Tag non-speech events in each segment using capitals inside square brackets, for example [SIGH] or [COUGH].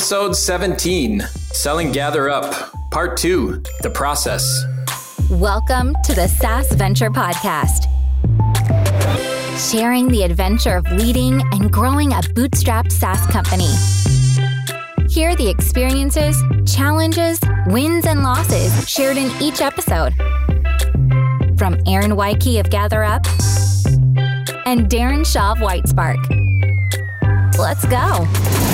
Episode 17 Selling Gather Up, Part 2 The Process. Welcome to the SaaS Venture Podcast, sharing the adventure of leading and growing a bootstrapped SaaS company. Hear the experiences, challenges, wins, and losses shared in each episode. From Aaron Weiche of Gather Up and Darren Shaw of Whitespark. Let's go.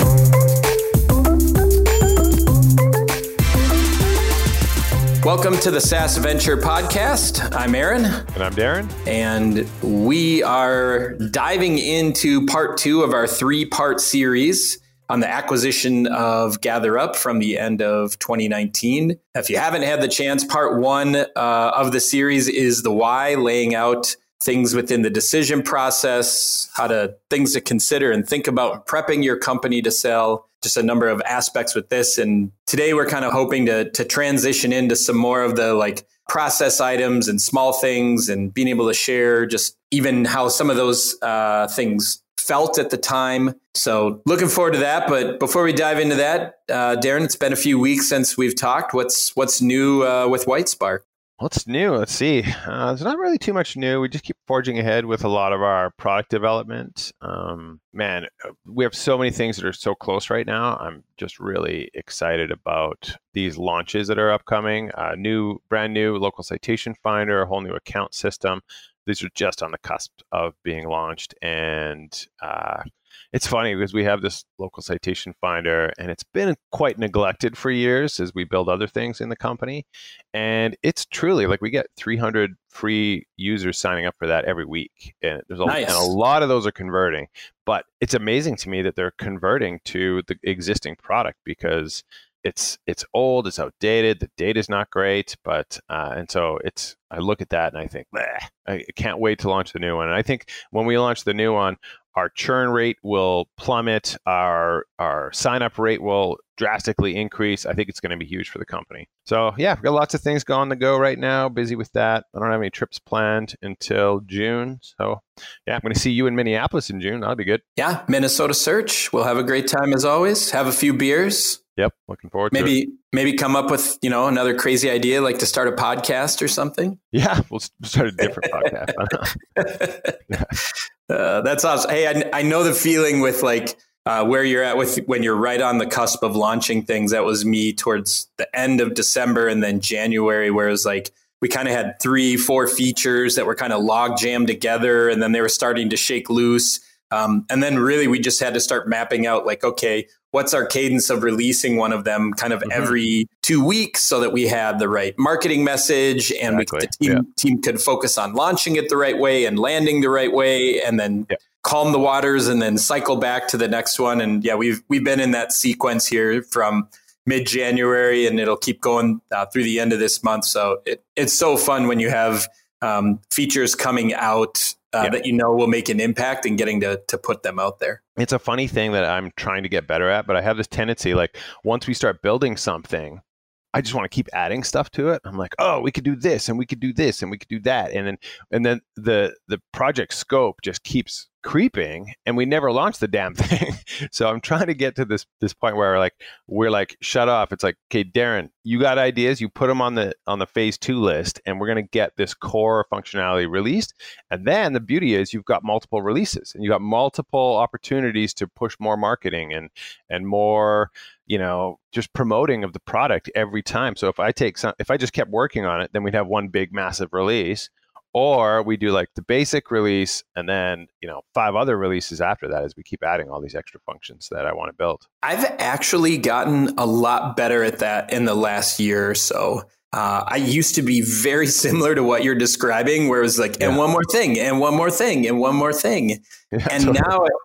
Welcome to the SaaS Venture Podcast. I'm Aaron. And I'm Darren. And we are diving into part two of our three part series on the acquisition of Gather Up from the end of 2019. If you haven't had the chance, part one uh, of the series is the why, laying out things within the decision process, how to things to consider and think about prepping your company to sell, just a number of aspects with this. And today we're kind of hoping to to transition into some more of the like process items and small things and being able to share just even how some of those uh, things felt at the time. So looking forward to that. But before we dive into that, uh, Darren, it's been a few weeks since we've talked. What's what's new uh, with Whitespark? What's new? Let's see. Uh, there's not really too much new. We just keep forging ahead with a lot of our product development. Um, man, uh, we have so many things that are so close right now. I'm just really excited about these launches that are upcoming. Uh, new, brand new local citation finder, a whole new account system. These are just on the cusp of being launched, and uh, it's funny because we have this local citation finder and it's been quite neglected for years as we build other things in the company and it's truly like we get 300 free users signing up for that every week and there's a, nice. and a lot of those are converting but it's amazing to me that they're converting to the existing product because it's it's old, it's outdated, the data is not great, but uh, and so it's I look at that and I think I can't wait to launch the new one. And I think when we launch the new one, our churn rate will plummet, our our sign up rate will drastically increase. I think it's going to be huge for the company. So yeah, we've got lots of things going to go right now. Busy with that. I don't have any trips planned until June. So yeah, I'm going to see you in Minneapolis in June. That'll be good. Yeah, Minnesota Search. We'll have a great time as always. Have a few beers. Yep, looking forward maybe, Maybe come up with, you know, another crazy idea like to start a podcast or something. Yeah, we'll start a different [LAUGHS] podcast. [LAUGHS] uh, that's awesome. Hey, I, I know the feeling with like uh, where you're at with when you're right on the cusp of launching things. That was me towards the end of December and then January, where it was like we kind of had three, four features that were kind of log jammed together, and then they were starting to shake loose. Um, and then really we just had to start mapping out like, okay, what's our cadence of releasing one of them kind of mm-hmm. every two weeks so that we had the right marketing message and exactly. we, the team, yeah. team could focus on launching it the right way and landing the right way and then yeah. calm the waters and then cycle back to the next one. And yeah, we've, we've been in that sequence here from mid January and it'll keep going uh, through the end of this month. So it, it's so fun when you have um, features coming out uh, yeah. that you know will make an impact and getting to to put them out there. It's a funny thing that I'm trying to get better at, but I have this tendency like once we start building something, I just want to keep adding stuff to it. I'm like, oh, we could do this and we could do this and we could do that, and then and then the the project scope just keeps creeping and we never launched the damn [LAUGHS] thing. so I'm trying to get to this this point where we're like we're like shut off. It's like, okay, Darren, you got ideas, you put them on the on the phase 2 list and we're going to get this core functionality released. And then the beauty is you've got multiple releases and you've got multiple opportunities to push more marketing and and more you know just promoting of the product every time so if i take some if i just kept working on it then we'd have one big massive release or we do like the basic release and then you know five other releases after that as we keep adding all these extra functions that i want to build i've actually gotten a lot better at that in the last year or so uh, I used to be very [LAUGHS] similar to what you're describing, where it was like, yeah. and one more thing, and one more thing, and one more thing. [LAUGHS] Yeah, and totally.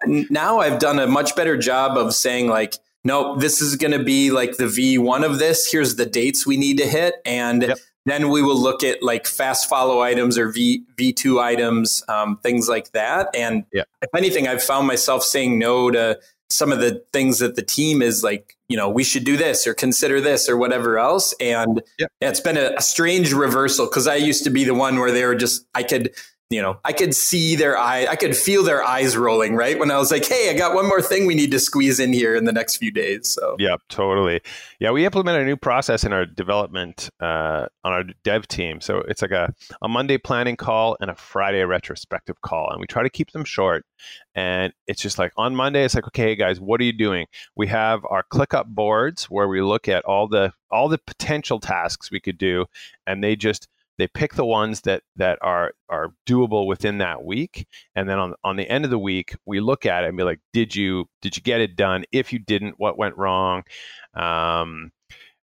now, now I've done a much better job of saying like, no, this is going to be like the V1 of this. Here's the dates we need to hit, and yep. Then we will look at like fast follow items or V V2 items, um, things like that. And yeah. if anything, I've found myself saying no to some of the things that the team is like, you know, we should do this or consider this or whatever else. And yeah, it's been a, a strange reversal because I used to be the one where they were just, I could you know, I could see their eye, I could feel their eyes rolling, right? When I was like, hey, I got one more thing we need to squeeze in here in the next few days. So, yeah, totally. Yeah, we implemented a new process in our development uh, on our dev team. So it's like a, a Monday planning call and a Friday retrospective call. And we try to keep them short. And it's just like on Monday, it's like, okay, guys, what are you doing? We have our ClickUp boards where we look at all the all the potential tasks we could do, and they just they pick the ones that that are are doable within that week and then on on the end of the week we look at it and be like did you did you get it done? If you didn't what went wrong? Um,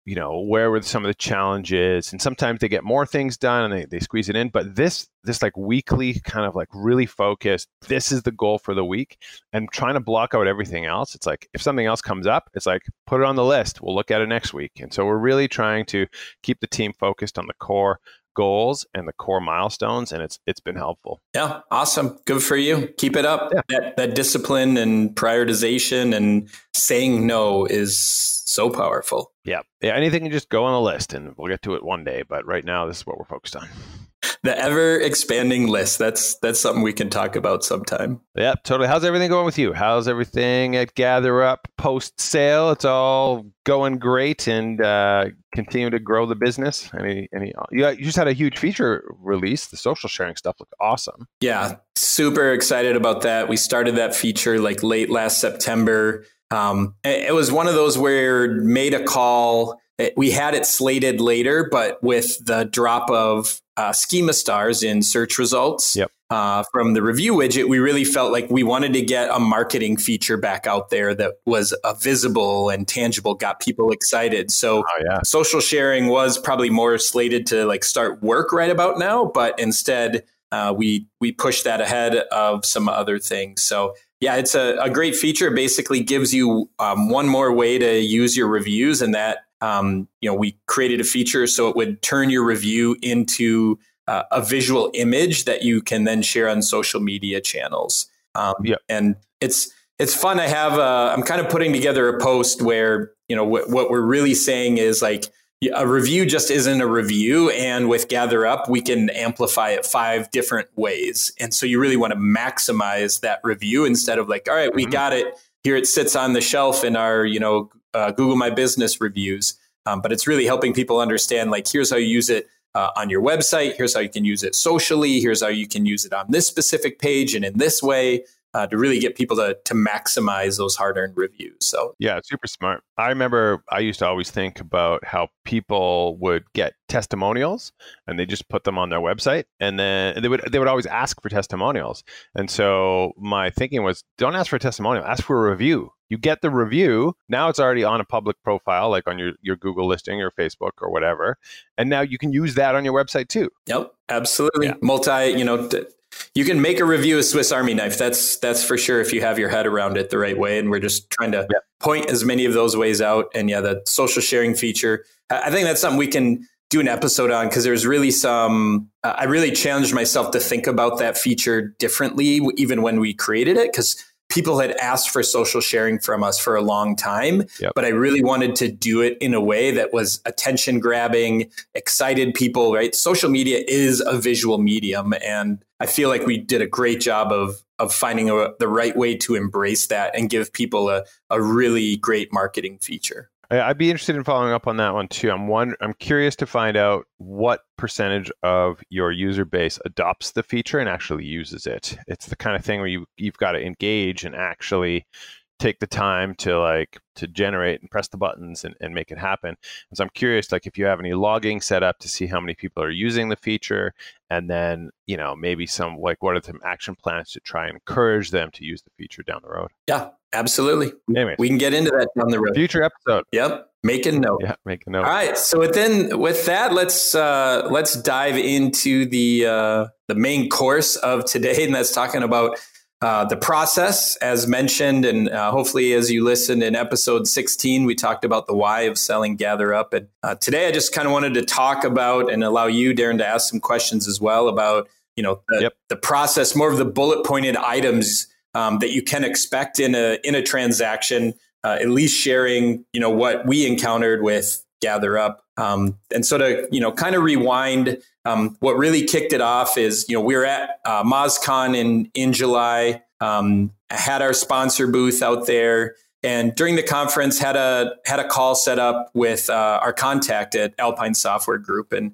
you know where were some of the challenges? And sometimes they get more things done and they, they squeeze it in but this this like weekly kind of like really focused this is the goal for the week and trying to block out everything else it's like if something else comes up it's like put it on the list. We'll look at it next week. And so we're really trying to keep the team focused on the core goals and the core milestones and it's it's been helpful. Yeah awesome. Good for you. Keep it up. Yeah. that, that discipline and prioritization and saying no is so powerful yeah yeah anything can just go on the list and we'll get to it one day but right now this is what we're focused on the ever expanding list. That's that's something we can talk about sometime. Yeah, totally. How's everything going with you? How's everything at Gather Up post sale? It's all going great and uh, continue to grow the business. Any any you, you just had a huge feature release. The social sharing stuff looked awesome. Yeah, super excited about that. We started that feature like late last September. Um, it was one of those where made a call we had it slated later, but with the drop of uh, schema stars in search results yep. uh, from the review widget, we really felt like we wanted to get a marketing feature back out there that was uh, visible and tangible, got people excited. So oh, yeah. social sharing was probably more slated to like start work right about now, but instead uh, we we pushed that ahead of some other things. So yeah, it's a, a great feature. It basically gives you um, one more way to use your reviews, and that um, you know, we created a feature so it would turn your review into uh, a visual image that you can then share on social media channels. Um, yeah. And it's it's fun. I have uh, I'm kind of putting together a post where you know what, what we're really saying is like a review just isn't a review and with gather up we can amplify it five different ways and so you really want to maximize that review instead of like all right, we mm-hmm. got it here it sits on the shelf in our you know uh, Google My Business reviews. Um, but it's really helping people understand like here's how you use it uh, on your website. Here's how you can use it socially. Here's how you can use it on this specific page and in this way uh, to really get people to to maximize those hard earned reviews. So yeah, super smart. I remember I used to always think about how people would get testimonials and they just put them on their website, and then they would they would always ask for testimonials. And so my thinking was, don't ask for a testimonial, ask for a review. You get the review. Now it's already on a public profile, like on your, your Google listing or Facebook or whatever. And now you can use that on your website too. Yep, absolutely. Yeah. Multi, you know, you can make a review of Swiss Army knife. That's that's for sure if you have your head around it the right way. And we're just trying to point as many of those ways out. And yeah, the social sharing feature. I think that's something we can do an episode on because there's really some. Uh, I really challenged myself to think about that feature differently, even when we created it, because people had asked for social sharing from us for a long time, yep. but I really wanted to do it in a way that was attention grabbing, excited people, right? Social media is a visual medium. And I feel like we did a great job of, of finding a, the right way to embrace that and give people a, a really great marketing feature. I'd be interested in following up on that one too. I'm one. I'm curious to find out what percentage of your user base adopts the feature and actually uses it. It's the kind of thing where you you've got to engage and actually take the time to like to generate and press the buttons and, and make it happen. And so I'm curious, like if you have any logging set up to see how many people are using the feature, and then you know maybe some like what are some action plans to try and encourage them to use the feature down the road. Yeah, absolutely. Anyways, we can get into that down the road. Future episode. Yep. Make a note. Yeah, make a note. All right. So within with that, let's uh, let's dive into the uh, the main course of today, and that's talking about uh, the process, as mentioned, and uh, hopefully, as you listened in episode 16, we talked about the why of selling Gather Up. And uh, today, I just kind of wanted to talk about and allow you, Darren, to ask some questions as well about you know the, yep. the process, more of the bullet pointed items um, that you can expect in a in a transaction. Uh, at least sharing, you know, what we encountered with gather up. Um, and so to you know kind of rewind, um, what really kicked it off is you know we were at uh, MozCon in in July, um, had our sponsor booth out there, and during the conference had a had a call set up with uh, our contact at Alpine Software Group and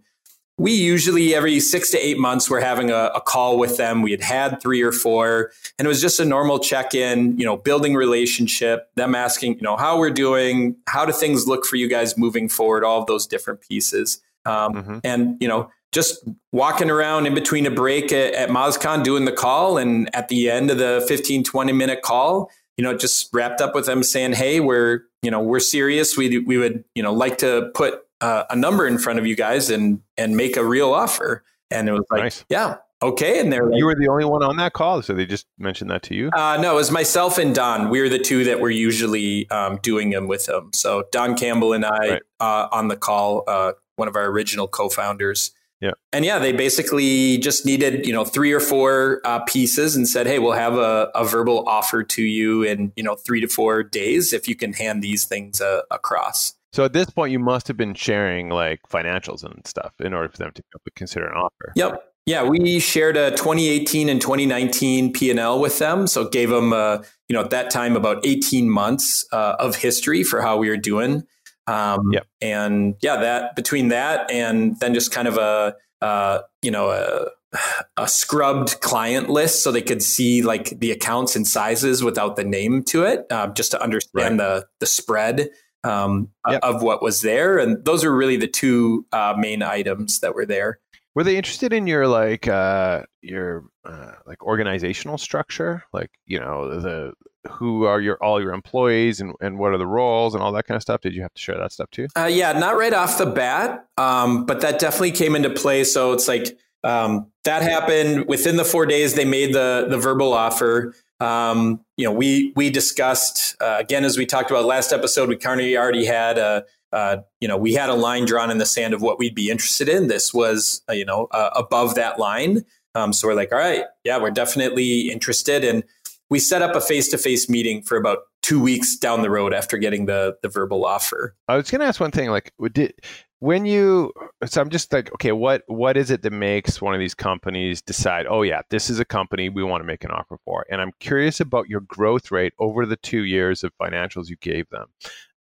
we usually every six to eight months we're having a, a, call with them. We had had three or four and it was just a normal check-in you know building relationship them asking you know how we're doing how do things look for you guys moving forward all of those different pieces. Um, mm-hmm. and you know just walking around in between a break at, at MozCon doing the call and at the end of the 15 20 minute call you know just wrapped up with them saying hey we're you know we're serious. We, we would you know like to put uh, a number in front of you guys and and make a real offer. And it was like, nice. yeah, okay. And they're like, you were the only one on that call, so they just mentioned that to you. Uh, no, it was myself and Don. We are the two that were usually um, doing them with him. So Don Campbell and I right. uh, on the call, uh, one of our original co-founders. Yeah. And yeah, they basically just needed, you know, three or four uh, pieces and said, hey, we'll have a, a, verbal offer to you in, you know, three to four days if you can hand these things uh, across. So at this point, you must have been sharing like financials and stuff in order for them to consider an offer. Yep. Yeah, we shared a 2018 and 2019 P&L with them, so gave them, uh, you know, at that time about 18 months uh, of history for how we were doing. Um, yep. And yeah, that between that and then just kind of a, uh, you know, a, [SIGHS] a scrubbed client list so they could see like the accounts and sizes without the name to it, uh, just to understand right. the the spread um, yep. of what was there. And those are really the two uh, main items that were there. Were they interested in your like uh, your uh, like organizational structure, like you know the who are your all your employees and, and what are the roles and all that kind of stuff? Did you have to share that stuff too? Uh, yeah, not right off the bat, um, but that definitely came into play. So it's like um, that happened within the four days. They made the the verbal offer. Um, you know, we we discussed uh, again as we talked about last episode. We kind of already had a uh, you know we had a line drawn in the sand of what we'd be interested in. This was uh, you know uh, above that line. Um, so we're like, all right, yeah, we're definitely interested, and we set up a face to face meeting for about two weeks down the road after getting the the verbal offer. I was going to ask one thing, like, did when you so i'm just like okay what what is it that makes one of these companies decide oh yeah this is a company we want to make an offer for and i'm curious about your growth rate over the two years of financials you gave them.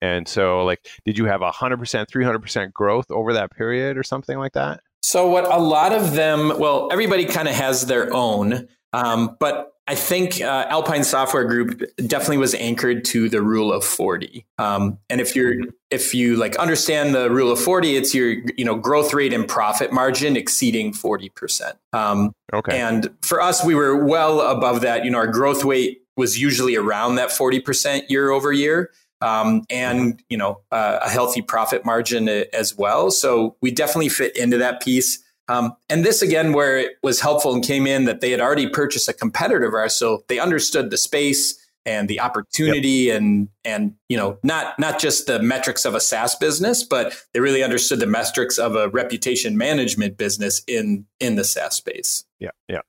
And so like did you have a 100% 300% growth over that period or something like that? So what a lot of them well everybody kind of has their own um, but I think uh, Alpine Software Group definitely was anchored to the rule of 40. Um, and if you're if you like understand the rule of 40, it's your you know growth rate and profit margin exceeding 40%. Um, okay. And for us, we were well above that. You know, our growth rate was usually around that 40% year over year. Um, and you know uh, a healthy profit margin as well. So we definitely fit into that piece. Um, and this again, where it was helpful and came in that they had already purchased a competitor of ours, so they understood the space and the opportunity yep. and and you know not not just the metrics of a SaaS business, but they really understood the metrics of a reputation management business in in the SaaS space. Yeah, yeah.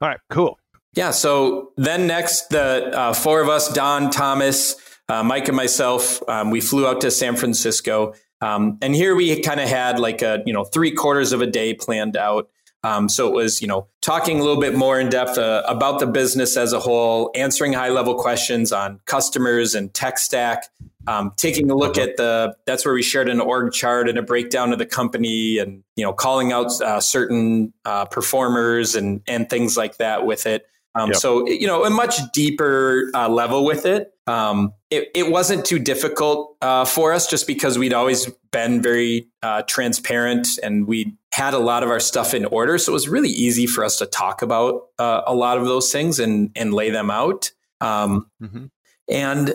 All right, cool. Yeah. So then next, the uh, four of us, Don, Thomas, uh, Mike, and myself, um, we flew out to San Francisco. Um, and here we kind of had like a, you know, three quarters of a day planned out. Um, so it was, you know, talking a little bit more in depth uh, about the business as a whole, answering high level questions on customers and tech stack, um, taking a look at the. That's where we shared an org chart and a breakdown of the company, and you know, calling out uh, certain uh, performers and and things like that with it. Um, yep. So you know, a much deeper uh, level with it. Um, it, it wasn't too difficult uh, for us just because we'd always been very uh, transparent and we had a lot of our stuff in order. So it was really easy for us to talk about uh, a lot of those things and and lay them out. Um, mm-hmm. And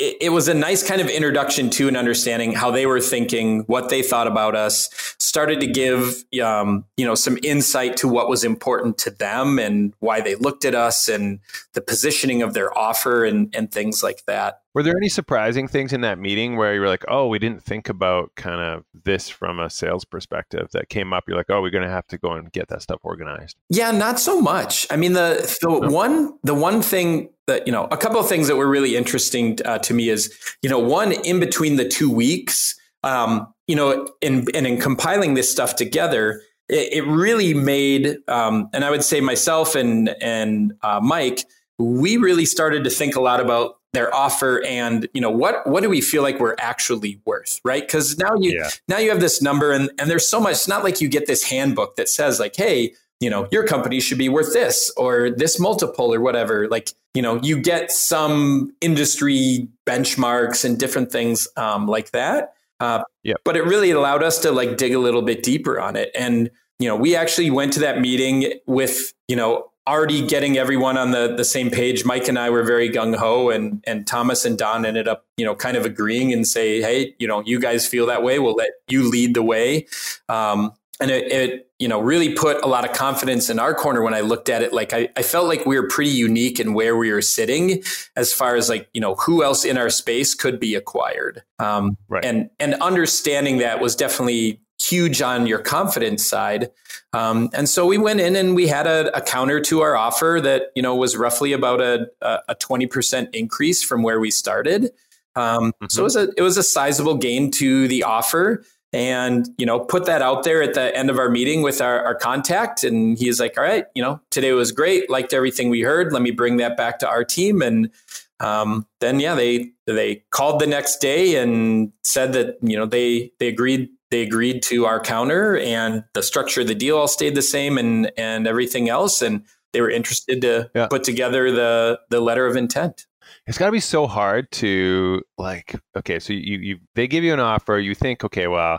it, it, was a nice kind of introduction to and understanding how they were thinking, what they thought about us. Started to give um, you know some insight to what was important to them and why they looked at us and the positioning of their offer and and things like that. Were there any surprising things in that meeting where you were like, "Oh, we didn't think about kind of this from a sales perspective that came up?" You're like, "Oh, we're going to have to go and get that stuff organized." Yeah, not so much. I mean, the the no. one the one thing that you know, a couple of things that were really interesting uh, to me is, you know, one in between the two weeks, um, you know, in and in compiling this stuff together, it, it really made, um, and I would say myself and and uh, Mike, we really started to think a lot about their offer and you know what what do we feel like we're actually worth right because now you yeah. now you have this number and and there's so much it's not like you get this handbook that says like hey you know your company should be worth this or this multiple or whatever like you know you get some industry benchmarks and different things um, like that uh, yeah. but it really allowed us to like dig a little bit deeper on it and you know we actually went to that meeting with you know already getting everyone on the, the same page. Mike and I were very gung ho, and and Thomas and Don ended up, you know, kind of agreeing and say, hey, you know, you guys feel that way. We'll let you lead the way. Um, and it, it, you know, really put a lot of confidence in our corner when I looked at it. Like I, I felt like we were pretty unique in where we were sitting as far as like, you know, who else in our space could be acquired. Um, right. And and understanding that was definitely huge on your confidence side. Um, and so we went in and we had a, a, counter to our offer that, you know, was roughly about a, a 20% increase from where we started. Um, mm-hmm. So it was a, it was a sizable gain to the offer and, you know, put that out there at the end of our meeting with our, our contact. And he's like, all right, you know, today was great. Liked everything we heard. Let me bring that back to our team. And, um, then yeah, they, they called the next day and said that, you know, they, they agreed they agreed to our counter and the structure of the deal all stayed the same and and everything else and they were interested to yeah. put together the the letter of intent it's got to be so hard to like okay so you you they give you an offer you think okay well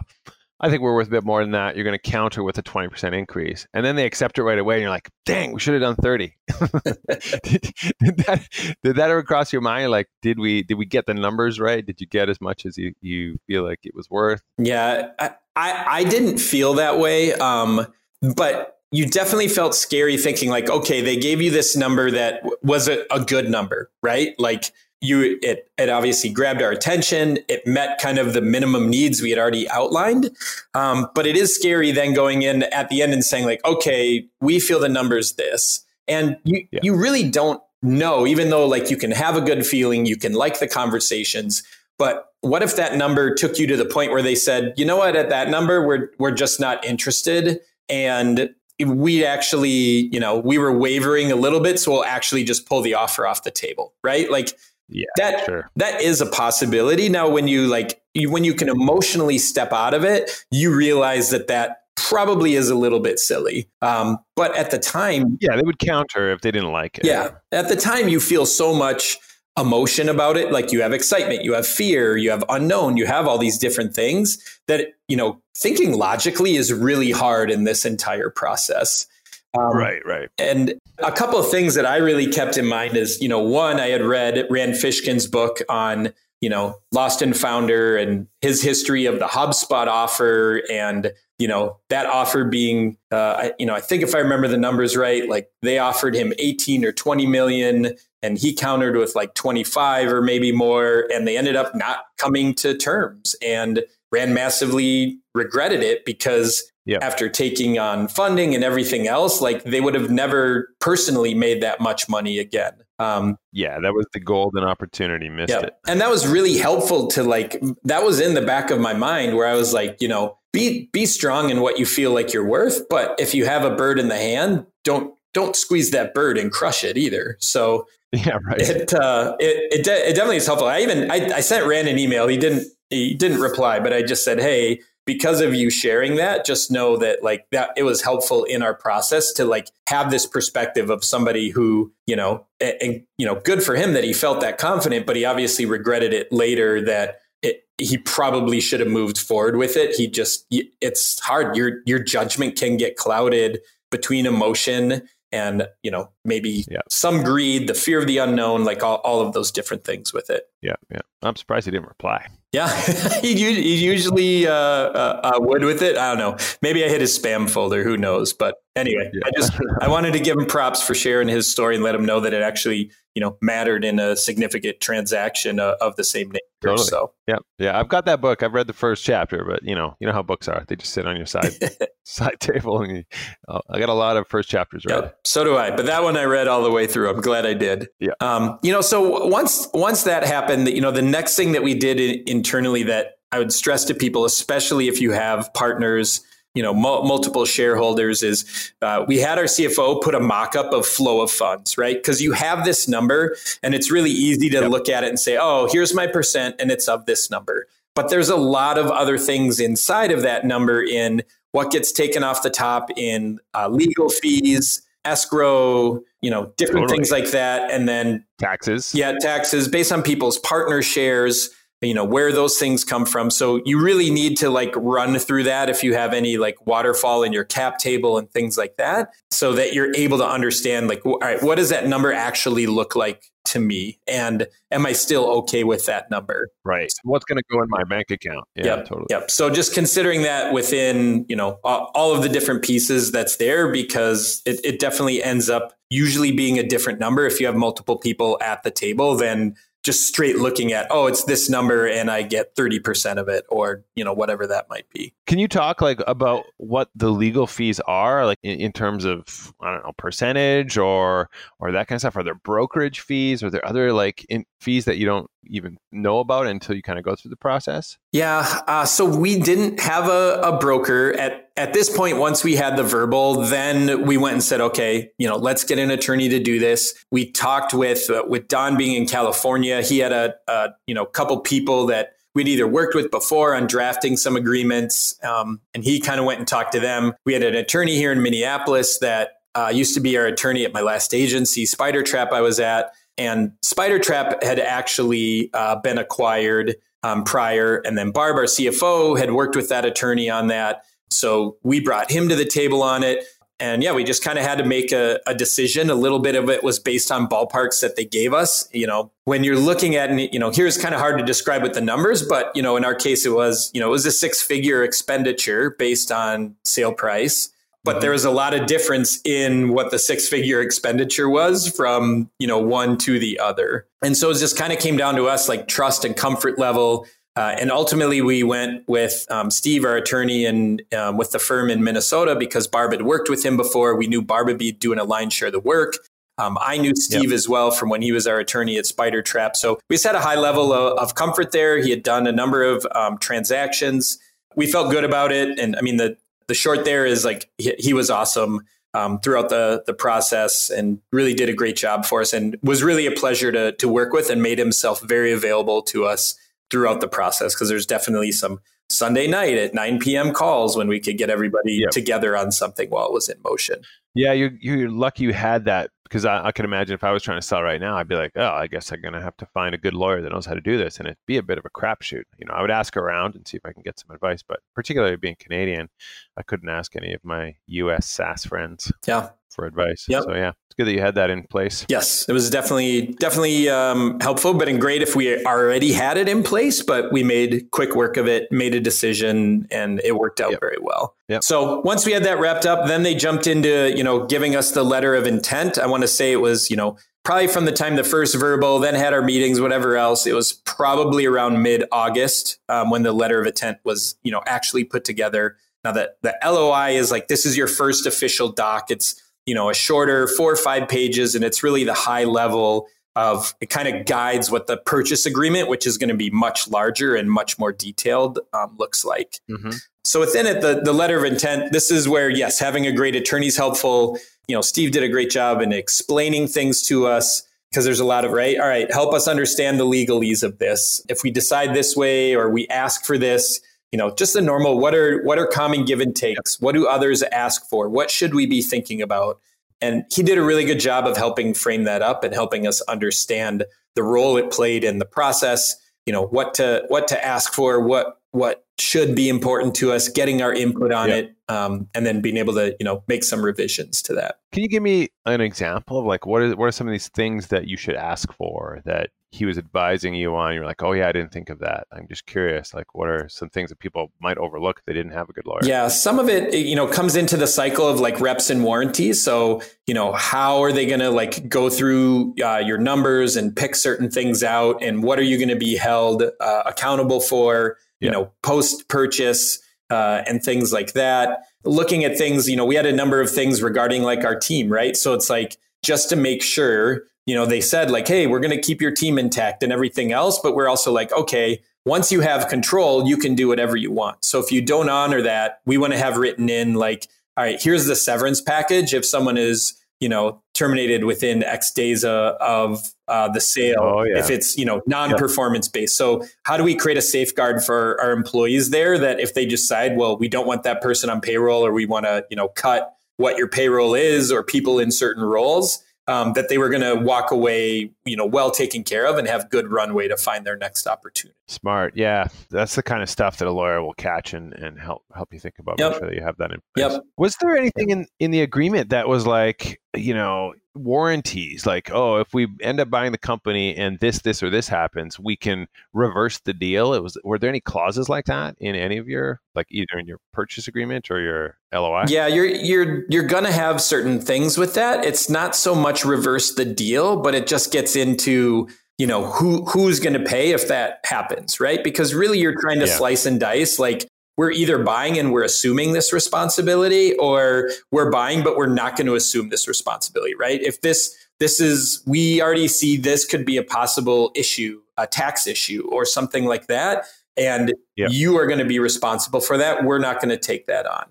I think we're worth a bit more than that. You're going to counter with a 20% increase. And then they accept it right away. And you're like, dang, we should have done 30. did, [LAUGHS] did, that, did that ever cross your mind? Like, did we, did we get the numbers right? Did you get as much as you, you feel like it was worth? Yeah, I, I, I didn't feel that way. Um, but you definitely felt scary thinking like, okay, they gave you this number that was a, a good number, right? Like, you it it obviously grabbed our attention. It met kind of the minimum needs we had already outlined. Um, but it is scary then going in at the end and saying like, okay, we feel the numbers this, and you yeah. you really don't know. Even though like you can have a good feeling, you can like the conversations, but what if that number took you to the point where they said, you know what, at that number we're we're just not interested, and we actually, you know, we were wavering a little bit, so we'll actually just pull the offer off the table, right? Like yeah, that sure. that is a possibility. Now, when you like you, when you can emotionally step out of it, you realize that that probably is a little bit silly. Um, but at the time, yeah, they would counter if they didn't like it. Yeah, at the time, you feel so much emotion about it like you have excitement you have fear you have unknown you have all these different things that you know thinking logically is really hard in this entire process um, right, right. And a couple of things that I really kept in mind is, you know, one, I had read Rand Fishkin's book on, you know, Lost and Founder and his history of the HubSpot offer and, you know, that offer being, uh, you know, I think if I remember the numbers right, like they offered him 18 or 20 million and he countered with like 25 or maybe more. And they ended up not coming to terms. And Rand massively regretted it because yep. after taking on funding and everything else, like they would have never personally made that much money again. Um, yeah, that was the golden opportunity. Missed yeah. it, and that was really helpful to like. That was in the back of my mind where I was like, you know, be be strong in what you feel like you're worth, but if you have a bird in the hand, don't don't squeeze that bird and crush it either. So [LAUGHS] yeah, right. It uh, it it, de- it definitely is helpful. I even I, I sent Rand an email. He didn't he didn't reply, but I just said, hey because of you sharing that, just know that like that it was helpful in our process to like have this perspective of somebody who, you know, and, you know, good for him that he felt that confident, but he obviously regretted it later that it, he probably should have moved forward with it. He just, it's hard. Your, your judgment can get clouded between emotion and you know maybe yeah. some greed the fear of the unknown like all, all of those different things with it yeah yeah i'm surprised he didn't reply yeah, [LAUGHS] he, usually uh, uh, uh, would with it. I don't know. Maybe I hit his spam folder. Who knows? But anyway, yeah. I just I wanted to give him props for sharing his story and let him know that it actually you know mattered in a significant transaction uh, of the same nature. Totally. So yeah, yeah. I've got that book. I've read the first chapter, but you know, you know how books are. They just sit on your side [LAUGHS] side table, and you, oh, I got a lot of first chapters read. Yep, so do I. But that one I read all the way through. I'm glad I did. Yeah. Um, you know, so once once that happened, you know, the next thing that we did in, internally that I would stress to people, especially if you have partners you know mul- multiple shareholders is uh, we had our cfo put a mock-up of flow of funds right? Because you have this number and it's really easy to yep. look at it and say oh here's my percent and it's of this number. But there's a lot of other things inside of that number in what gets taken off the top in uh, legal fees escrow you know different totally. things like that. And then taxes. Yeah taxes based on people's partner shares you know where those things come from. So you really need to like run through that if you have any like waterfall in your cap table and things like that so that you're able to understand like all right what does that number actually look like to me? And am i still okay with that number? Right. What's going to go in my bank account? Yeah yep, totally. yep. So just considering that within you know all of the different pieces that's there because it, it definitely ends up usually being a different number. If you have multiple people at the table then just straight looking at oh it's this number and i get 30% of it or you know whatever that might be. Can you talk like about what the legal fees are like in, in, terms of i don't know percentage or or that kind of stuff? Are there brokerage fees? Are there other like in, fees that you don't even know about until you kind of go through the process yeah uh, so we didn't have a, a broker at at this point once we had the verbal then we went and said okay you know let's get an attorney to do this we talked with uh, with don being in california he had a, a you know couple people that we'd either worked with before on drafting some agreements, um, and he kind of went and talked to them. We had an attorney here in Minneapolis that uh, used to be our attorney at my last agency, Spyder Trap, I was at. And Spyder Trap had actually uh, been acquired um, prior. And then Barb, our CFO, had worked with that attorney on that. So we brought him to the table on it and yeah, we just kind of had to make a, a, decision. A little bit of it was based on ballparks that they gave us. You know, when you're looking at, you know, here's kind of hard to describe with the numbers, but you know, in our case, it was, you know, it was a six figure expenditure based on sale price. But there was a lot of difference in what the six figure expenditure was from, you know, one to the other. And so it just kind of came down to us like trust and comfort level uh, and ultimately, we went with um, Steve, our attorney, and um, with the firm in Minnesota because Barb had worked with him before. We knew Barb would be doing a line share of the work. Um, I knew Steve yep. as well from when he was our attorney at Spyder Trap. So we just had a high level of, of comfort there. He had done a number of um, transactions. We felt good about it. And I mean, the, the short there is like he, he was awesome. Um, throughout the the process and really did a great job for us and was really a pleasure to to work with and made himself very available to us throughout the process because there's definitely some Sunday night at 9 p.m. calls when we could get everybody yep. together on something while it was in motion. Yeah, you're, you're lucky you had that because I, I, can imagine if I was trying to sell right now, I'd be like, oh, I guess I'm going to have to find a good lawyer that knows how to do this. And it'd be a bit of a crapshoot. You know, I would ask around and see if I can get some advice, but particularly being Canadian, I couldn't ask any of my US SaaS friends. Yeah. For advice. Yep. So yeah, good that you had that in place. Yes, it was definitely definitely um, helpful, but and great if we already had it in place. But we made quick work of it, made a decision, and it worked out yep. very well. Yep. So once we had that wrapped up, then they jumped into you know giving us the letter of intent. I want to say it was you know probably from the time the first verbal, then had our meetings, whatever else. It was probably around mid August um, when the letter of intent was you know actually put together. Now that the LOI is like this is your first official doc. It's you know a shorter four or five pages and it's really the high level of it kind of guides what the purchase agreement which is going to be much larger and much more detailed um, looks like. Mm-hmm. so within it the, the letter of intent this is where yes having a great attorney is helpful. You know steve did a great job in explaining things to us because there's a lot of right? All right help us understand the legalese of this. If we decide this way or we ask for this you know just the normal what are what are common give and takes? What do others ask for? What should we be thinking about? And he did a really good job of helping frame that up and helping us understand the role it played in the process you know what to what to ask for what what should be important to us getting our input on it um, and then being able to you know make some revisions to that. Can you give me an example of like what is what are some of these things that you should ask for that he was advising you on? You're like oh yeah i didn't think of that. I'm just curious like what are some things that people might overlook if they didn't have a good lawyer? Yeah some of it you know comes into the cycle of like reps and warranties. So you know how are they going to like go through uh, your numbers and pick certain things out? And what are you going to be held uh, accountable for you yeah. know post purchase uh, and things like that looking at things you know we had a number of things regarding like our team right so it's like just to make sure you know, they said like, hey, we're going to keep your team intact and everything else, but we're also like, okay, once you have control, you can do whatever you want. So if you don't honor that, we want to have written in like, all right, here's the severance package. If someone is, you know, terminated within X days uh, of uh, the sale, oh, yeah. if it's, you know, non-performance based. So how do we create a safeguard for our employees there that if they decide, well, we don't want that person on payroll or we want to, you know, cut what your payroll is or people in certain roles, um, that they were going to walk away, you know, well taken care of and have good runway to find their next opportunity. Smart, yeah, that's the kind of stuff that a lawyer will catch and, and help help you think about. Yep. Make sure that you have that in place. Yep. Was there anything in in the agreement that was like, you know, warranties like oh if we end up buying the company and this this or this happens we can reverse the deal. It was were there any clauses like that in any of your like either in your purchase agreement or your LOI yeah you're you're you're going to have certain things with that. It's not so much reverse the deal but it just gets into you know who who's going to pay if that happens right? Because really you're trying to yeah. slice and dice like we're either buying and we're assuming this responsibility or we're buying but we're not going to assume this responsibility right if this this is we already see this could be a possible issue a tax issue or something like that and yep. you are going to be responsible for that we're not going to take that on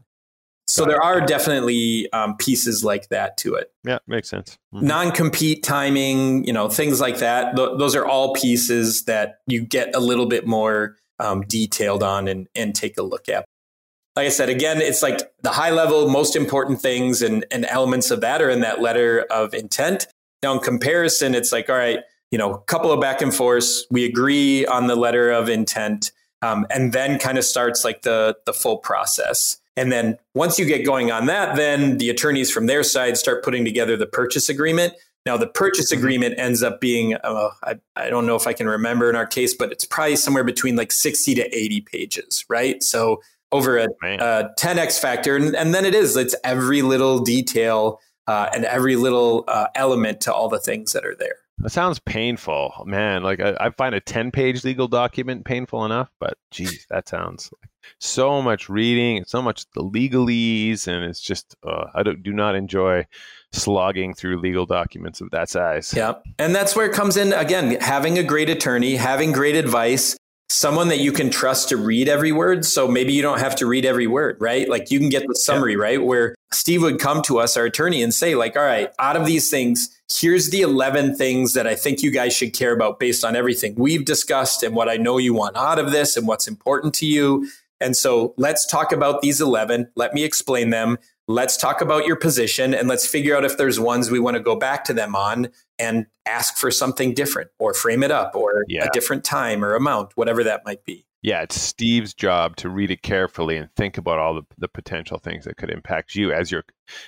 so there are definitely um, pieces like that to it. Yeah, makes sense. Mm-hmm. Non-compete timing, you know, things like that. Th- those are all pieces that you get a little bit more um, detailed on and, and take a look at. Like I said, again, it's like the high level, most important things and, and elements of that are in that letter of intent. Now, in comparison, it's like, all right, you know, a couple of back and forths. We agree on the letter of intent, um, and then kind of starts like the the full process. And then once you get going on that, then the attorneys from their side start putting together the purchase agreement. Now, the purchase agreement ends up being, uh, I, I don't know if I can remember in our case, but it's probably somewhere between like 60 to 80 pages, right? So over a, a 10x factor. And, and, then it is, it's every little detail uh, and every little uh, element to all the things that are there. That sounds painful, man. Like I, I find a 10 page legal document painful enough, but geez, that sounds like so much reading and so much the legalese. And it's just, uh, I do, do not enjoy slogging through legal documents of that size. Yeah. And that's where it comes in again, having a great attorney, having great advice, someone that you can trust to read every word. So maybe you don't have to read every word, right? Like you can get the summary, yeah. right? Where Steve would come to us, our attorney, and say, like, all right, out of these things, here's the 11 things that I think you guys should care about based on everything we've discussed and what I know you want out of this and what's important to you. And so let's talk about these 11. Let me explain them. Let's talk about your position and let's figure out if there's ones we want to go back to them on and ask for something different or frame it up or yeah. a different time or amount, whatever that might be. Yeah, it's Steve's job to read it carefully and think about all the, the potential things that could impact you as your,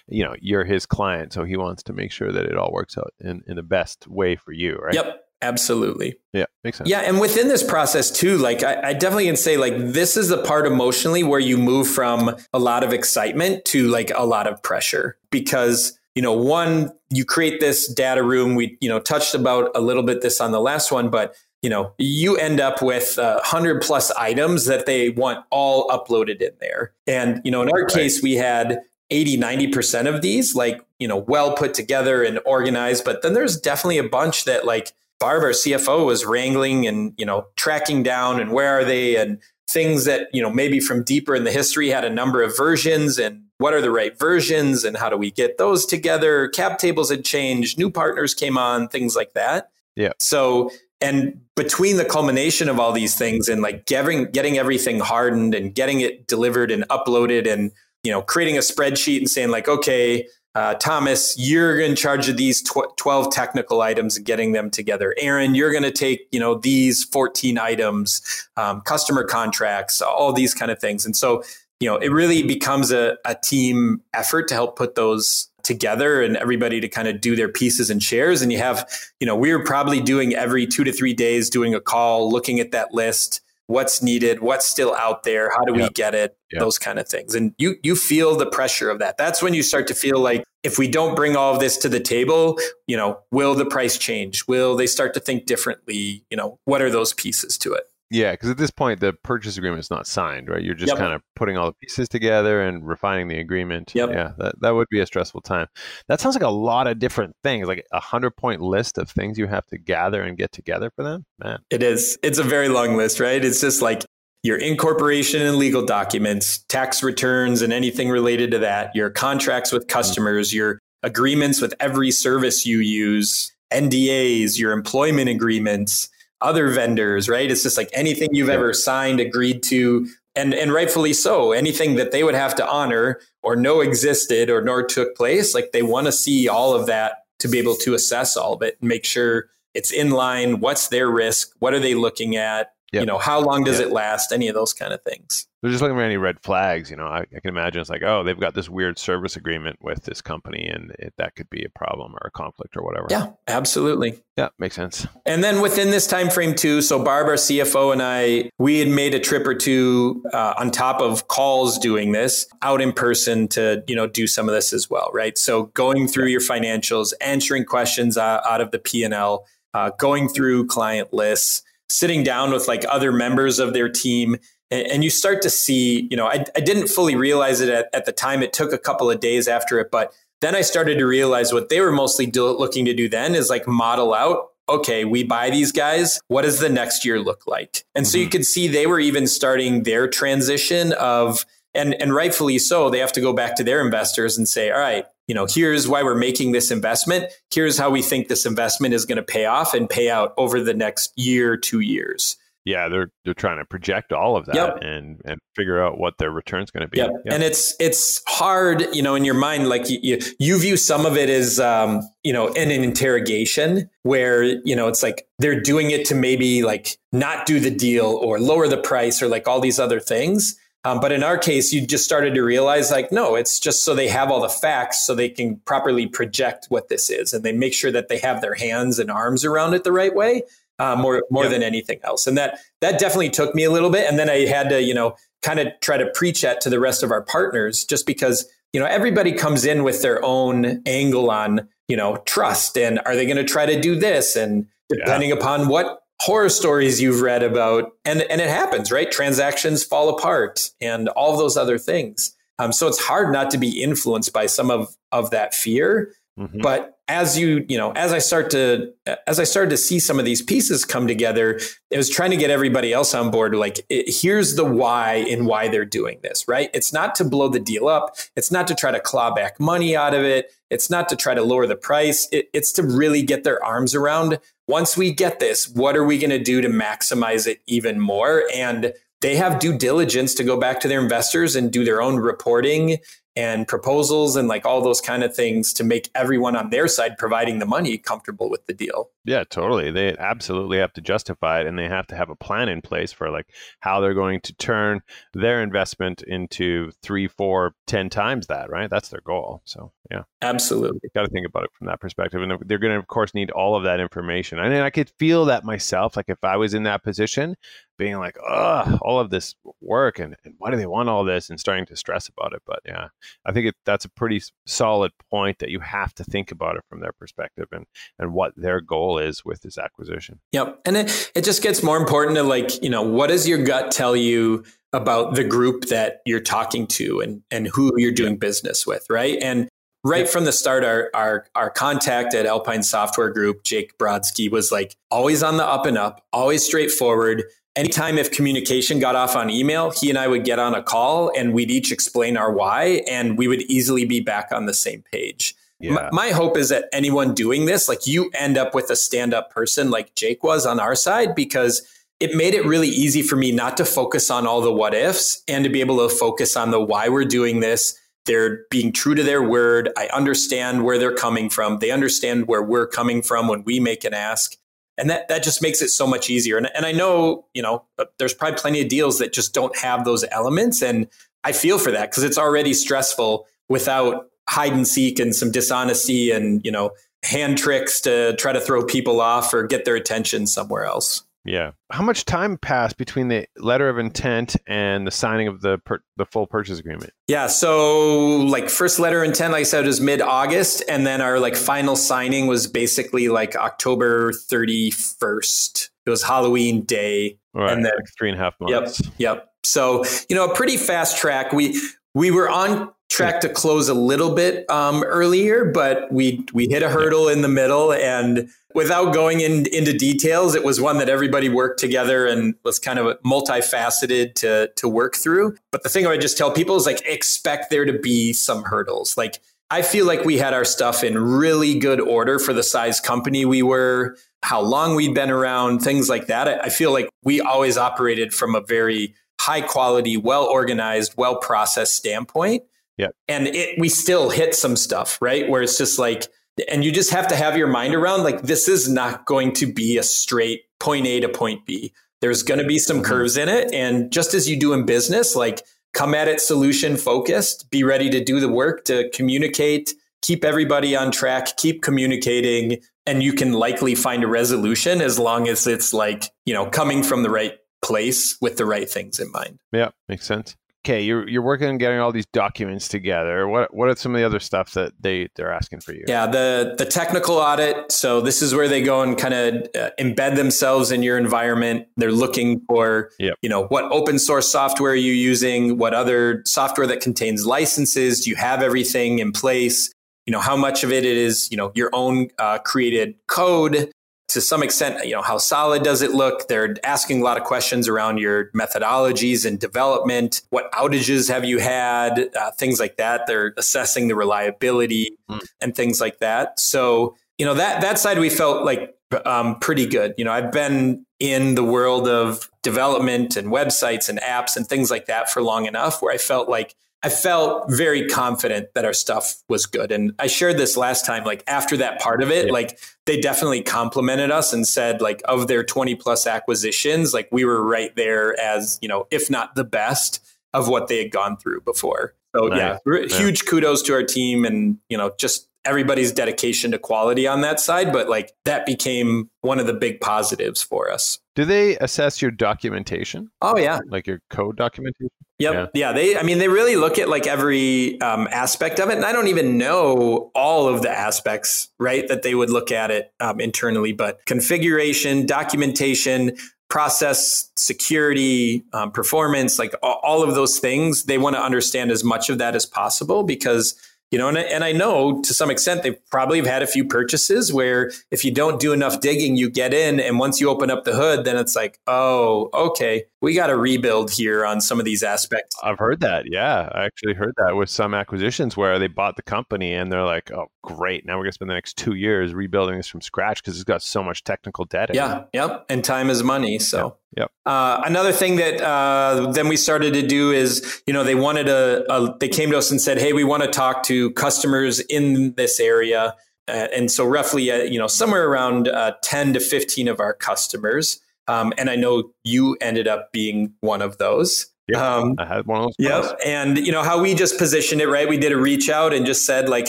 you know, you're his client. So he wants to make sure that it all works out in, in the best way for you, right? Yep. Absolutely. Yeah, makes sense. Yeah, and within this process too, like I, I, definitely can say, like this is the part emotionally where you move from a lot of excitement to like a lot of pressure because you know, one you create this data room. We you know touched about a little bit this on the last one, but you know you end up with uh, hundred plus items that they want all uploaded in there, and you know in our right. case we had 80 90% of these like you know well put together and organized but then there's definitely a bunch that like Barb, our CFO, was wrangling and you know tracking down and where are they and things that you know maybe from deeper in the history had a number of versions and what are the right versions and how do we get those together? Cap tables had changed new partners came on things like that. Yeah. So and between the culmination of all these things and like getting getting everything hardened and getting it delivered and uploaded and you know creating a spreadsheet and saying like okay uh, Thomas, you're in charge of these tw- 12 technical items and getting them together. Aaron, you're going to take, you know, these 14 items, um, customer contracts, all these kind of things. And so, you know, it really becomes a, a team effort to help put those together and everybody to kind of do their pieces and shares. And you have, you know, we are probably doing every two to three days, doing a call, looking at that list, what's needed, what's still out there, how do we get it, yep. those kind of things. And you you feel the pressure of that. That's when you start to feel like if we don't bring all of this to the table, you know, will the price change? Will they start to think differently? You know, what are those pieces to it? Yeah, because at this point the purchase agreement is not signed, right? You're just Yep. kind of putting all the pieces together and refining the agreement. Yep. Yeah, that, that would be a stressful time. That sounds like a lot of different things, like a hundred point list of things you have to gather and get together for them. Man, It is. It's a very long list, right? It's just like your incorporation and legal documents, tax returns and anything related to that, your contracts with mm. customers, your agreements with every service you use, NDAs, your employment agreements, other vendors, right? It's just like anything you've Yeah. ever signed, agreed to, and and rightfully so. Anything that they would have to honor or know existed or nor took place, like they want to see all of that to be able to assess all of it and make sure it's in line. What's their risk? What are they looking at? Yep. You know, how long does Yep. it last? Any of those kind of things. they're just looking for any red flags. You know, I, I can imagine it's like, oh, they've got this weird service agreement with this company, and it, that could be a problem or a conflict or whatever. Yeah, absolutely. yeah, makes sense. And then within this time frame too, so Barb, our CFO, and I, we had made a trip or two uh, on top of calls doing this out in person to you know do some of this as well, right? So going through your financials, answering questions uh, out of the P and L, uh, going through client lists, sitting down with like other members of their team. And you start to see, you know, I, I didn't fully realize it at, at the time. It took a couple of days after it, but then I started to realize what they were mostly do, looking to do then is like model out okay, we buy these guys. What does the next year look like? And so you mm-hmm. could see they were even starting their transition of, and, and rightfully so, they have to go back to their investors and say, all right, you know, here's why we're making this investment. Here's how we think this investment is going to pay off and pay out over the next year, two years. Yeah, they're they're trying to project all of that Yep. and and figure out what their return's going to be. Yeah. And it's it's hard, you know, in your mind, like you, you, you view some of it as, um, you know, in an interrogation where, you know, it's like they're doing it to maybe like not do the deal or lower the price or like all these other things. Um, but in our case, you just started to realize like, no, it's just so they have all the facts so they can properly project what this is and they make sure that they have their hands and arms around it the right way. Uh, more more Yep. than anything else, and that that definitely took me a little bit, and then I had to you know kind of try to preach that to the rest of our partners just because you know everybody comes in with their own angle on you know trust and are they going to try to do this and depending upon what horror stories you've read about and and it happens right? Transactions fall apart and all of those other things. Um, so it's hard not to be influenced by some of of that fear. Mhm. but as you you know as i start to as i started to see some of these pieces come together it was trying to get everybody else on board like it, here's the why and why they're doing this right? It's not to blow the deal up. It's not to try to claw back money out of it. It's not to try to lower the price. It, it's to really get their arms around once we get this what are we going to do to maximize it even more and they have due diligence to go back to their investors and do their own reporting and proposals and like all those kind of things to make everyone on their side providing the money comfortable with the deal. Yeah, totally. They absolutely have to justify it and they have to have a plan in place for like how they're going to turn their investment into three, four, ten times that, right? That's their goal. So yeah, Absolutely. got to think about it from that perspective. And they're going to, of course, need all of that information. Mean, I could feel that myself. Like if I was in that position, being like, oh, all of this work and, and why do they want all this and starting to stress about it. But yeah, I think it, that's a pretty solid point that you have to think about it from their perspective and, and what their goal is with this acquisition. Yep. And it, it just gets more important to like, you know, what does your gut tell you about the group that you're talking to and, and who you're doing business with, right? And right from the start, our, our, our contact at Alpine Software Group, Jake Brodsky, was like always on the up and up, always straightforward. Anytime if communication got off on email, he and I would get on a call and we'd each explain our why, and we would easily be back on the same page. Yeah. My, my hope is that anyone doing this, like you end up with a stand up person like Jake was on our side, because it made it really easy for me not to focus on all the what ifs and to be able to focus on the why we're doing this. They're being true to their word. I understand where they're coming from. They understand where we're coming from when we make an ask. And that, that just makes it so much easier. And, and I know, you know, there's probably plenty of deals that just don't have those elements. And I feel for that because it's already stressful without hide and seek and some dishonesty and, you know, hand tricks to try to throw people off or get their attention somewhere else. Yeah. How much time passed between the letter of intent and the signing of the per- the full purchase agreement? Yeah. So like first letter of intent, like I said, was mid August. And then our like final signing was basically like October 31st. it was Halloween day. Right, and then like three and a half months. Yep. Yep. So, you know, a pretty fast track. We we were on track to close a little bit um, earlier, but we we hit a hurdle in the middle, and without going in, into details, it was one that everybody worked together and was kind of multifaceted to to work through. But the thing I would just tell people is like expect there to be some hurdles. Like I feel like we had our stuff in really good order for the size company we were, how long we'd been around, things like that. I feel like we always operated from a very high quality, well organized, well processed standpoint. Yeah. And it we still hit some stuff, right? Where it's just like and you just have to have your mind around like this is not going to be a straight point A to point B. There's going to be some mm-hmm. curves in it and just as you do in business, like come at it solution focused, be ready to do the work to communicate, keep everybody on track, keep communicating and you can likely find a resolution as long as it's like, you know, coming from the right place with the right things in mind. Yeah, makes sense. Okay, you're you're working on getting all these documents together. What what are some of the other stuff that they they're asking for you? Yeah, the the technical audit. So this is where they go and kind of uh, embed themselves in your environment. They're looking for yep. you know what open source software are you using? What other software that contains licenses? Do you have everything in place? You know how much of it is you know your own uh, created code to some extent, you know, how solid does it look? They're asking a lot of questions around your methodologies and development. What outages have you had? Uh, things like that. They're assessing the reliability mm. and things like that. So, you know, that that side we felt like um, pretty good. You know, I've been in the world of development and websites and apps and things like that for long enough where I felt like I felt very confident that our stuff was good. And I shared this last time, like after that part of it, yeah. like they definitely complimented us and said, like, of their 20 plus acquisitions, like we were right there as, you know, if not the best of what they had gone through before. So nice. yeah, huge kudos to our team and, you know, just everybody's dedication to quality on that side. But like that became one of the big positives for us. Do they assess your documentation? Oh yeah. Like your code documentation? Yep. Yeah. yeah. They, I mean, they really look at like every um, aspect of it. And I don't even know all of the aspects, right, that they would look at it um, internally, but configuration, documentation, process, security, um, performance, like all of those things, they want to understand as much of that as possible because you know, and I, and I know to some extent they probably have had a few purchases where if you don't do enough digging, you get in, and once you open up the hood, then it's like, oh, okay, we got to rebuild here on some of these aspects. I've heard that. Yeah, I actually heard that with some acquisitions where they bought the company and they're like, oh, great, now we're gonna spend the next two years rebuilding this from scratch because it's got so much technical debt. yeah, it. yep, and time is money. So. Yep. Uh, another thing that uh, then we started to do is, you know, they wanted a, a, they came to us and said, hey, we want to talk to customers in this area. Uh, and so roughly, uh, you know, somewhere around uh, 10 to 15 of our customers. Um, and I know you ended up being one of those. Yeah, um, I had one of those. Yep. And you know how we just positioned it, right? We did a reach out and just said like,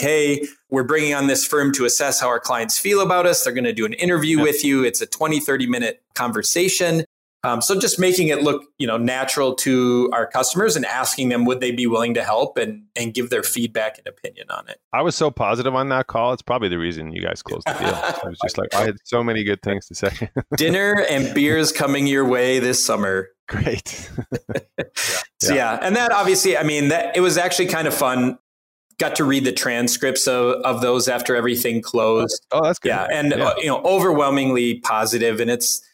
"Hey, we're bringing on this firm to assess how our clients feel about us. They're going to do an interview yep. with you. It's a 20, 30 minute conversation. Um, so just making it look, you know, natural to our customers and asking them would they be willing to help and and give their feedback and opinion on it. I was so positive on that call. It's probably the reason you guys closed the deal. I was just like, I had so many good things to say. [LAUGHS] Dinner and beers coming your way this summer. Great. yeah. [LAUGHS] So yeah, and that obviously, I mean, that it was actually kind of fun got to read the transcripts of, of those after everything closed. Oh, that's good. Yeah, and yeah. Uh, you know, overwhelmingly positive, and it's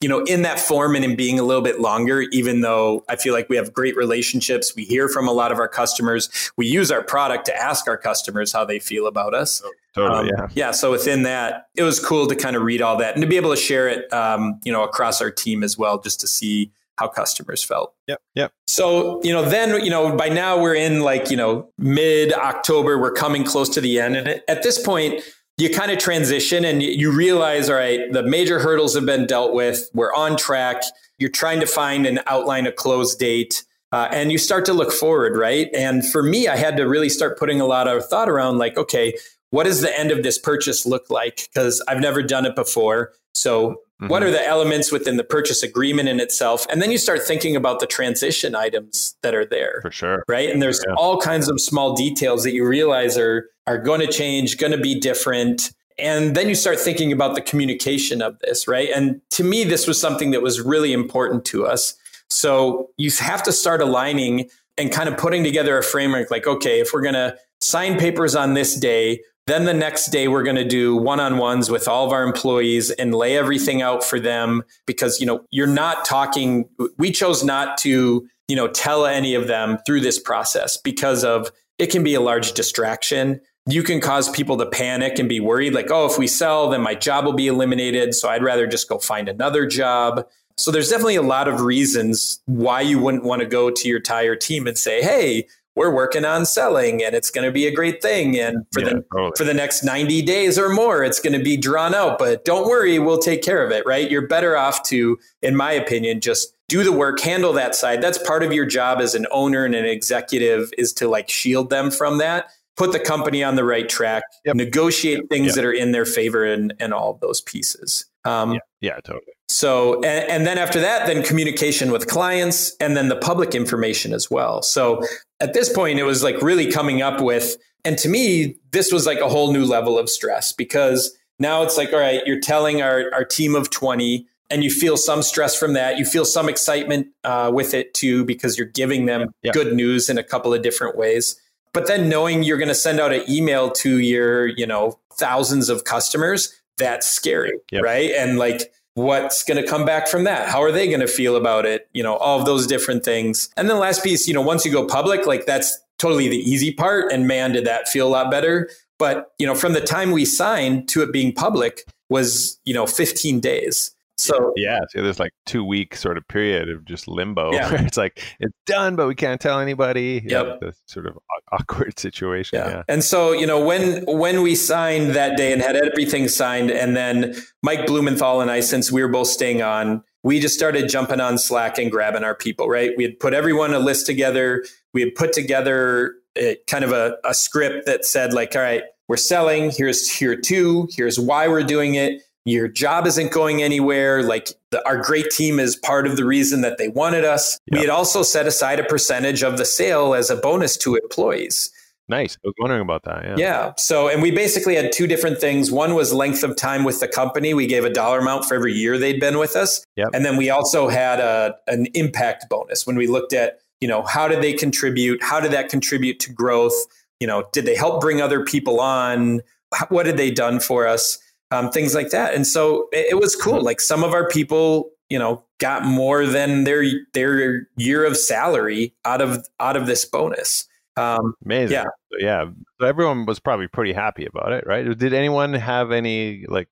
you know, in that form and in being a little bit longer, even though I feel like we have great relationships, we hear from a lot of our customers, we use our product to ask our customers how they feel about us. Oh, totally, um, yeah. Yeah. So within that, it was cool to kind of read all that and to be able to share it, um, you know, across our team as well, just to see how customers felt. Yep. Yep. So, you know, then, you know, by now we're in like, you know, mid October, we're coming close to the end. And at this point, you kind of transition and you realize, all right, the major hurdles have been dealt with. We're on track. You're trying to find and outline a close date. Uh, and you start to look forward, right? And for me, I had to really start putting a lot of thought around like, okay, what does the end of this purchase look like? Because I've never done it before. So, mm-hmm. what are the elements within the purchase agreement in itself? And then you start thinking about the transition items that are there. For sure. Right. And there's yeah. all kinds of small details that you realize are are going to change, going to be different. And then you start thinking about the communication of this, right? And to me, this was something that was really important to us. So you have to start aligning and kind of putting together a framework like, okay, if we're going to sign papers on this day, then the next day we're going to do one-on-ones with all of our employees and lay everything out for them because you know you're not talking we chose not to you know tell any of them through this process because of it can be a large distraction. You can cause people to panic and be worried like oh if we sell then my job will be eliminated so i'd rather just go find another job. So there's definitely a lot of reasons why you wouldn't want to go to your entire team and say hey we're working on selling and it's going to be a great thing. And for yeah, the totally. for the next 90 days or more it's going to be drawn out. But don't worry we'll take care of it right? You're better off to in my opinion just do the work handle that side. That's part of your job as an owner and an executive is to like shield them from that. Put the company on the right track. Yep. negotiate things yep. that are in their favor and and all those pieces. Um, yeah, yeah totally so, and, and, then after that, then communication with clients and then the public information as well. So at this point, it was like really coming up with, and to me, this was like a whole new level of stress because now it's like, all right, you're telling our, our team of 20 and you feel some stress from that. You feel some excitement uh, with it too because you're giving them yeah. good news in a couple of different ways. But then knowing you're going to send out an email to your, you know, thousands of customers, that's scary, yep. right? And like, what's going to come back from that? How are they going to feel about it? You know all of those different things. And then the last piece you know once you go public like that's totally the easy part. And man did that feel a lot better. But you know from the time we signed to it being public was you know 15 days so yeah, so there's like two week sort of period of just limbo. [LAUGHS] Yeah. it's like it's done, but we can't tell anybody. Yep. the sort of awkward [LAUGHS] situation. Yeah. yeah. And so you know when when we signed that day and had everything signed, and then Mike Blumenthal and I, since we were both staying on, we just started jumping on Slack and grabbing our people. Right, we had put everyone a list together. We had put together a, kind of a, a script that said like, all right, we're selling. Here's here two. Here's why we're doing it your job isn't going anywhere. Like the, our great team is part of the reason that they wanted us. Yep. We had also set aside a percentage of the sale as a bonus to employees. Nice. I was wondering about that. Yeah. Yeah. So, and we basically had two different things. One was length of time with the company. We gave a dollar amount for every year they'd been with us. Yep. And then we also had a, an impact bonus when we looked at, you know, how did they contribute? How did that contribute to growth? You know, did they help bring other people on? What had they done for us? Um, things like that. And so it, it, was cool. Like some of our people, you know, got more than their their year of salary out of out of this bonus. Um, Amazing. Yeah, yeah. So everyone was probably pretty happy about it, right? Did anyone have any like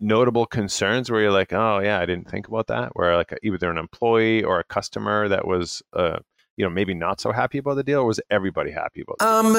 notable concerns where you're like, oh yeah, I didn't think about that? Where like either an employee or a customer that was uh, you know maybe not so happy about the deal or was everybody happy about it um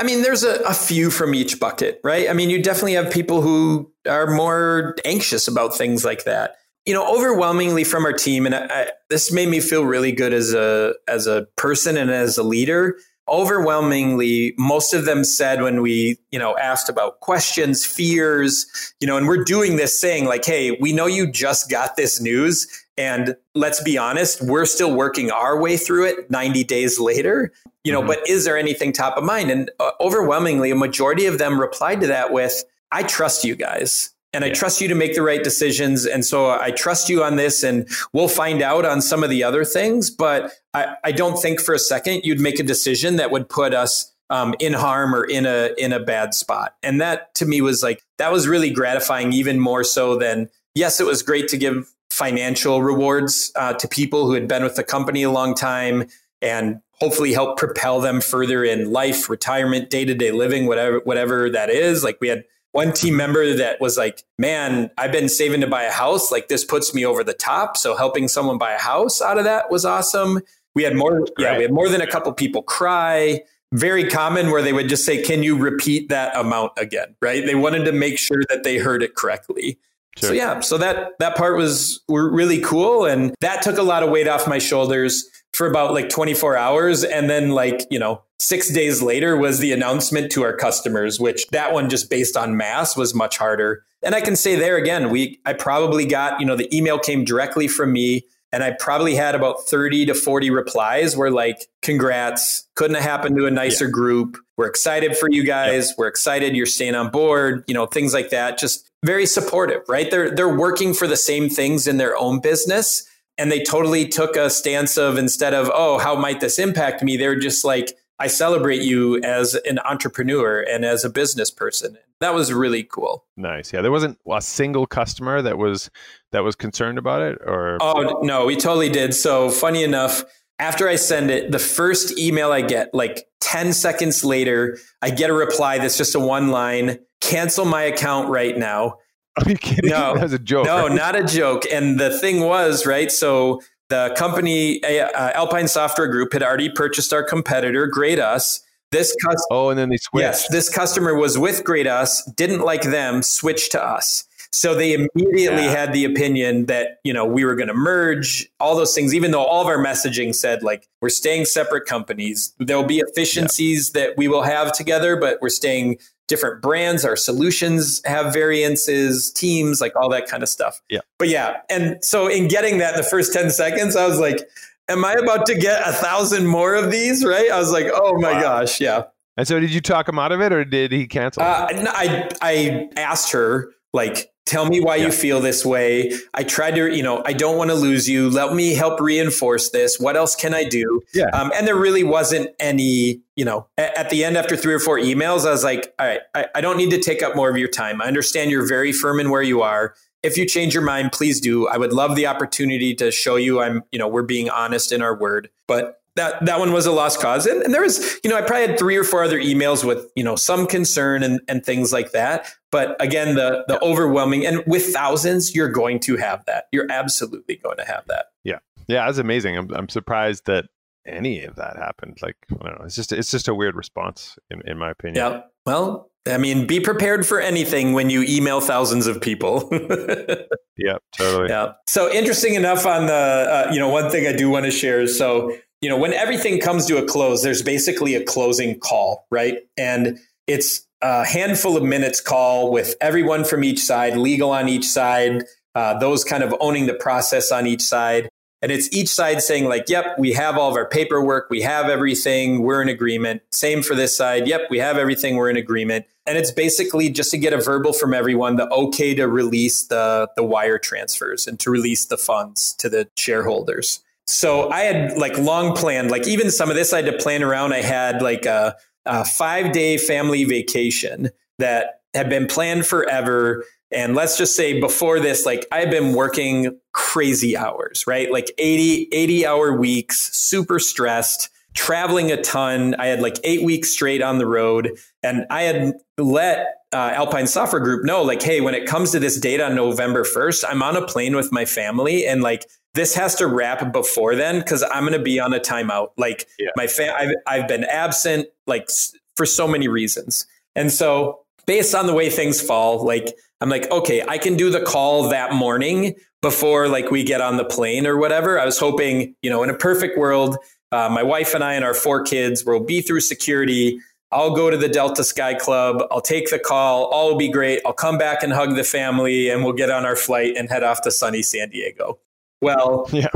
i mean there's a, a, few from each bucket right? I mean you definitely have people who are more anxious about things like that. You know overwhelmingly from our team and I, this made me feel really good as a as a person and as a leader. Overwhelmingly most of them said when we you know asked about questions fears you know and we're doing this saying like hey we know you just got this news and let's be honest, we're still working our way through it 90 days later. You know, mm-hmm. but is there anything top of mind? And uh, overwhelmingly, a majority of them replied to that with, I trust you guys and yeah. I trust you to make the right decisions. And so I trust you on this, and we'll find out on some of the other things. But I, I don't think for a second you'd make a decision that would put us um, in harm or in a in a bad spot. And that to me was like that was really gratifying, even more so than yes, it was great to give financial rewards uh, to people who had been with the company a long time and hopefully help propel them further in life, retirement, day to day living, whatever whatever that is. Like we had one team member that was like, "Man, I've been saving to buy a house. Like this puts me over the top." So helping someone buy a house out of that was awesome. We had more, yeah, we had more than a couple people cry. Very common where they would just say, "Can you repeat that amount again?" Right? They wanted to make sure that they heard it correctly. Sure. So yeah, so that that part was really cool, and that took a lot of weight off my shoulders for about like 24 hours, and then like you know six days later was the announcement to our customers, which that one just based on mass was much harder. And I can say there again, we I probably got you know the email came directly from me. and I probably had about 30 to 40 replies were like, congrats, couldn't have happened to a nicer yeah. group. We're excited for you guys. Yeah. We're excited you're staying on board, you know, things like that. Just very supportive, right? They're they're working for the same things in their own business. And they totally took a stance of instead of, oh, how might this impact me? They're just like, I celebrate you as an entrepreneur and as a business person. That was really cool. Nice. Yeah, there wasn't a single customer that was that was concerned about it or Oh, no, we totally did. So, funny enough, after I send it, the first email I get, like 10 seconds later, I get a reply that's just a one line, cancel my account right now. Are you kidding? No, [LAUGHS] that was a joke. No, right? not a joke. And the thing was, right? So the company, uh, Alpine Software Group, had already purchased our competitor, Grade.us. This customer, oh, and then they switched. Yes, this customer was with Grade.us, didn't like them, switched to us. So they immediately yeah. had the opinion that, you know, we were going to merge all those things, even though all of our messaging said like we're staying separate companies. There'll be efficiencies yeah. that we will have together, but we're staying different brands, our solutions have variances, teams, like all that kind of stuff. Yeah. But yeah. And so in getting that in the first 10 seconds, I was like, am I about to get a thousand more of these? Right. I was like, oh my wow. gosh. Yeah. And so did you talk him out of it or did he cancel? Uh, I, I asked her like, Tell me why yeah. you feel this way. I tried to, you know, I don't want to lose you. Let me help reinforce this. What else can I do? Yeah. Um, and there really wasn't any, you know, at, at, the end after three or four emails, I was like, all right, I, I don't need to take up more of your time. I understand you're very firm in where you are. If you change your mind, please do. I would love the opportunity to show you I'm, you know, we're being honest in our word. But that that one was a lost cause. And, and, there was you know i probably had three or four other emails with you know some concern and, and things like that. But again the the overwhelming and with thousands you're going to have that. You're absolutely going to have that. Yeah. Yeah that's amazing. I'm, I'm surprised that any of that happened. Like i don't know. It's just it's just a weird response in, in my opinion. Yeah. Well I mean, be prepared for anything when you email thousands of people. [LAUGHS] yeah, totally. Yeah. So interesting enough on the, uh, you know, one thing I do want to share is so you know, when everything comes to a close, there's basically a closing call, right? And it's a handful of minutes call with everyone from each side, legal on each side, uh, those kind of owning the process on each side. And it's each side saying, like, yep, we have all of our paperwork, we have everything, we're in agreement. Same for this side, yep, we have everything, we're in agreement. And it's basically just to get a verbal from everyone, the okay to release the, the wire transfers and to release the funds to the shareholders. So I had like long planned, like even some of this I had to plan around. I had like a, a five day family vacation that had been planned forever. And let's just say before this, like I've been working crazy hours, right? Like 80, 80 hour weeks, super stressed, traveling a ton. I had like eight weeks straight on the road. And I had let uh, Alpine Software Group know, like, hey, when it comes to this date on November 1st, I'm on a plane with my family. And like, this has to wrap before then because I'm going to be on a timeout. Like yeah. my fam, I've, I've been absent like for so many reasons. And so based on the way things fall, like I'm like, okay, I can do the call that morning before like we get on the plane or whatever. I was hoping, you know, in a perfect world, uh, my wife and I and our four kids will be through security. I'll go to the Delta Sky Club. I'll take the call. All will be great. I'll come back and hug the family and we'll get on our flight and head off to sunny San Diego. Well, [LAUGHS] yeah.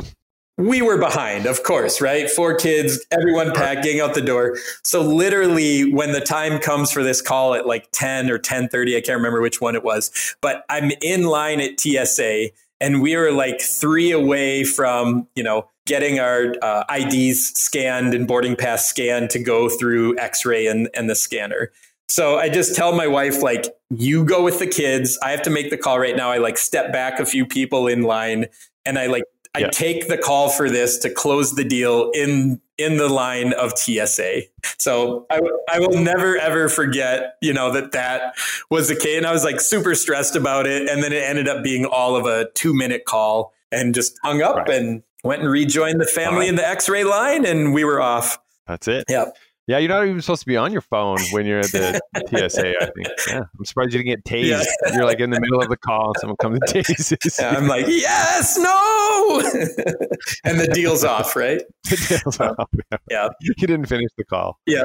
We were behind, of course, right? Four kids, everyone packed, packing out the door. So literally when the time comes for this call at like 10 or 10:30, I can't remember which one it was, but I'm in line at TSA and we were like 3 away from, you know, getting our uh, IDs scanned and boarding pass scanned to go through X-ray and, and the scanner. So I just tell my wife, like, you go with the kids. I have to make the call right now. I like step back a few people in line and I like I yeah. take the call for this to close the deal in in the line of TSA. So I, I will never ever forget, you know, that that was the case. And I was like super stressed about it. And then it ended up being all of a two minute call and just hung up right. and went and rejoined the family in the X ray line and we were off. That's it. Yeah. Yeah, you're not even supposed to be on your phone when you're at the [LAUGHS] TSA. I think. Yeah, I'm surprised you didn't get tased. Yeah. You're like in the middle of the call, and someone comes and [LAUGHS] tases. Yeah, I'm like, yes, no, [LAUGHS] and the deal's off, right? The deal's off. Yeah. yeah, you didn't finish the call. Yeah.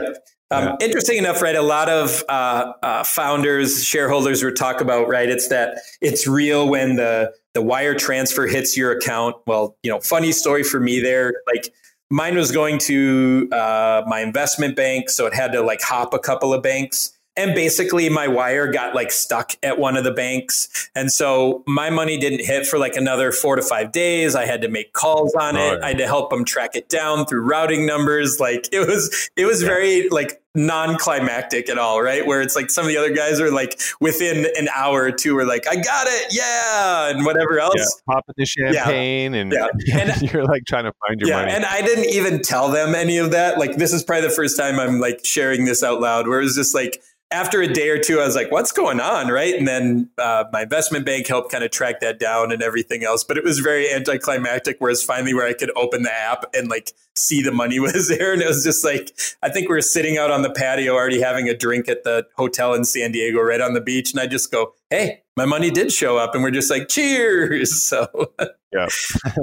Um, yeah. Interesting enough, right? A lot of uh, uh, founders, shareholders would talk about, right? It's that it's real when the the wire transfer hits your account. Well, you know, funny story for me there. Like mine was going to uh, my investment bank, so it had to like hop a couple of banks. And basically, my wire got like stuck at one of the banks. And so my money didn't hit for like another four to five days. I had to make calls on it. I had to help them track it down through routing numbers. Like it was, it was yeah. very like non-climactic at all, right? Where it's like some of the other guys are like within an hour or two are like, I got it, yeah, and whatever else. Yeah, popping the champagne yeah. and, yeah. [LAUGHS] and you're like trying to find your yeah, money. And I didn't even tell them any of that. Like this is probably the first time I'm like sharing this out loud where it was just like after a day or two, I was like, what's going on? Right. And then uh, my investment bank helped kind of track that down and everything else. But it was very anticlimactic, whereas finally, where I could open the app and like see the money [LAUGHS] was there. And it was just like, I think we were sitting out on the patio already having a drink at the hotel in San Diego, right on the beach. And I just go, hey, my money did show up. And we're just like, cheers. [LAUGHS] So, yeah.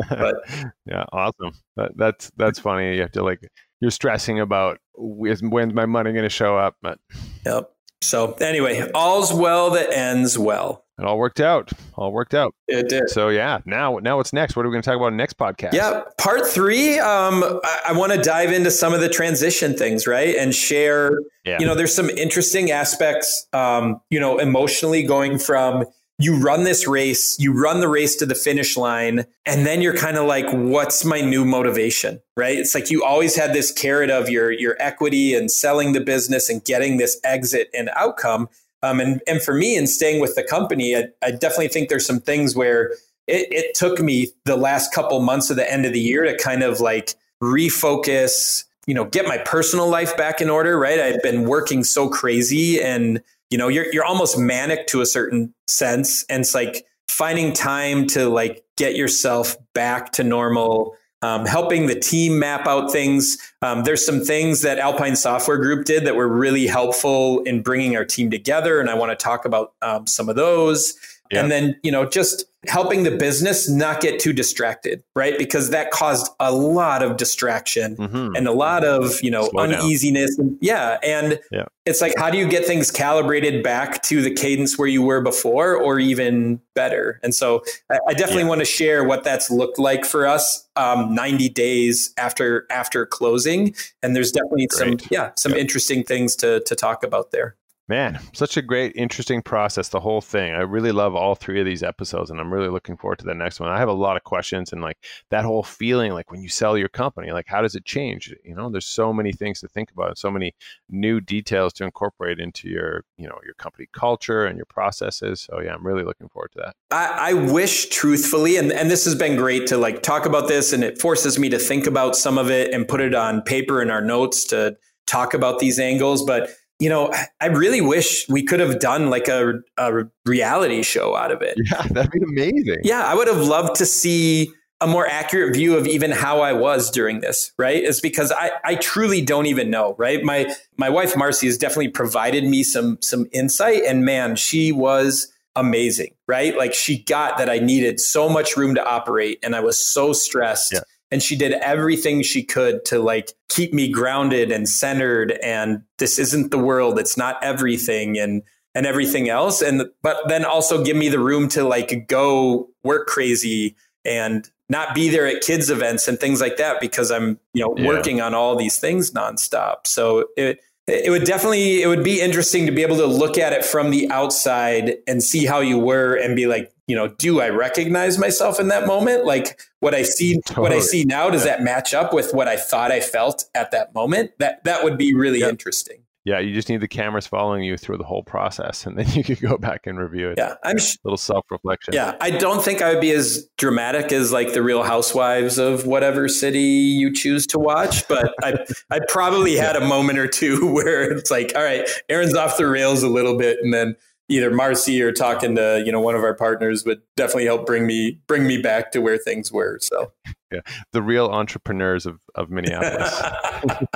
but, [LAUGHS] yeah, awesome. That, that's, that's funny. You have to like, you're stressing about when's my money going to show up. But yep. So anyway, all's well that ends well. It all worked out. All worked out. It did. So yeah, now now what's next? What are we going to talk about next podcast? Yeah, part three. Um, I, I want to dive into some of the transition things, right, and share. Yeah. You know, there's some interesting aspects. Um, you know, emotionally going from you run this race, you run the race to the finish line, and then you're kind of like, what's my new motivation? Right. It's like you always had this carrot of your your equity and selling the business and getting this exit and outcome. Um, and and for me, in staying with the company, I, I definitely think there's some things where it, it took me the last couple months of the end of the year to kind of like refocus, you know, get my personal life back in order. Right. I'd been working so crazy and you know you're you're almost manic to a certain sense and it's like finding time to like get yourself back to normal um, helping the team map out things. Um, there's some things that alpine software group did that were really helpful in bringing our team together and i want to talk about um, some of those yeah. and then you know just helping the business not get too distracted right because that caused a lot of distraction mm-hmm. and a lot of you know Slow uneasiness and, yeah and yeah. it's like how do you get things calibrated back to the cadence where you were before or even better and so i, I definitely yeah. want to share what that's looked like for us um, 90 days after after closing and there's definitely Great. some yeah some interesting things to to talk about there Man, such a great, interesting process, the whole thing. I really love all three of these episodes, and I'm really looking forward to the next one. I have a lot of questions and like that whole feeling, like when you sell your company, like how does it change? You know, there's so many things to think about, so many new details to incorporate into your, you know, your company culture and your processes. So yeah, I'm really looking forward to that. I, I wish truthfully, and, and this has been great to like talk about this, and it forces me to think about some of it and put it on paper in our notes to talk about these angles. But you know, I really wish we could have done like a, a reality show out of it. [LAUGHS] Yeah, that'd be amazing. Yeah, I would have loved to see a more accurate view of even how I was during this, right? It's because I, I truly don't even know, right? My my wife Marcy has definitely provided me some some insight and man, she was amazing, right? Like she got that I needed so much room to operate and I was so stressed. Yeah and she did everything she could to like keep me grounded and centered and this isn't the world it's not everything and and everything else and but then also give me the room to like go work crazy and not be there at kids events and things like that because I'm you know yeah. working on all these things nonstop so it it would definitely it would be interesting to be able to look at it from the outside and see how you were and be like you know do i recognize myself in that moment like what i see totally. what i see now does that match up with what i thought i felt at that moment that that would be really yep. interesting yeah, you just need the cameras following you through the whole process, and then [LAUGHS] you could go back and review it. Yeah, I'm sh- little self reflection. Yeah, I don't think I would be as dramatic as like the Real Housewives of whatever city you choose to watch, but I I probably had a moment or two [LAUGHS] where it's like, all right, Aaron's off the rails a little bit, and then either Marcy or talking to you know one of our partners would definitely help bring me bring me back to where things were. So yeah, the real entrepreneurs of of Minneapolis. uh,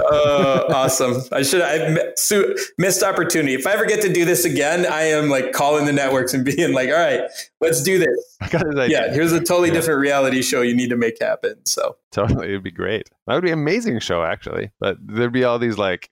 [LAUGHS] awesome! I should I missed opportunity. If I ever get to do this again, I am like calling the networks and being like, "All right, let's do this." [LAUGHS] Yeah, here's a totally yeah. different reality show you need to make happen. So totally, it'd be great. That would be an amazing show actually. But there'd be all these like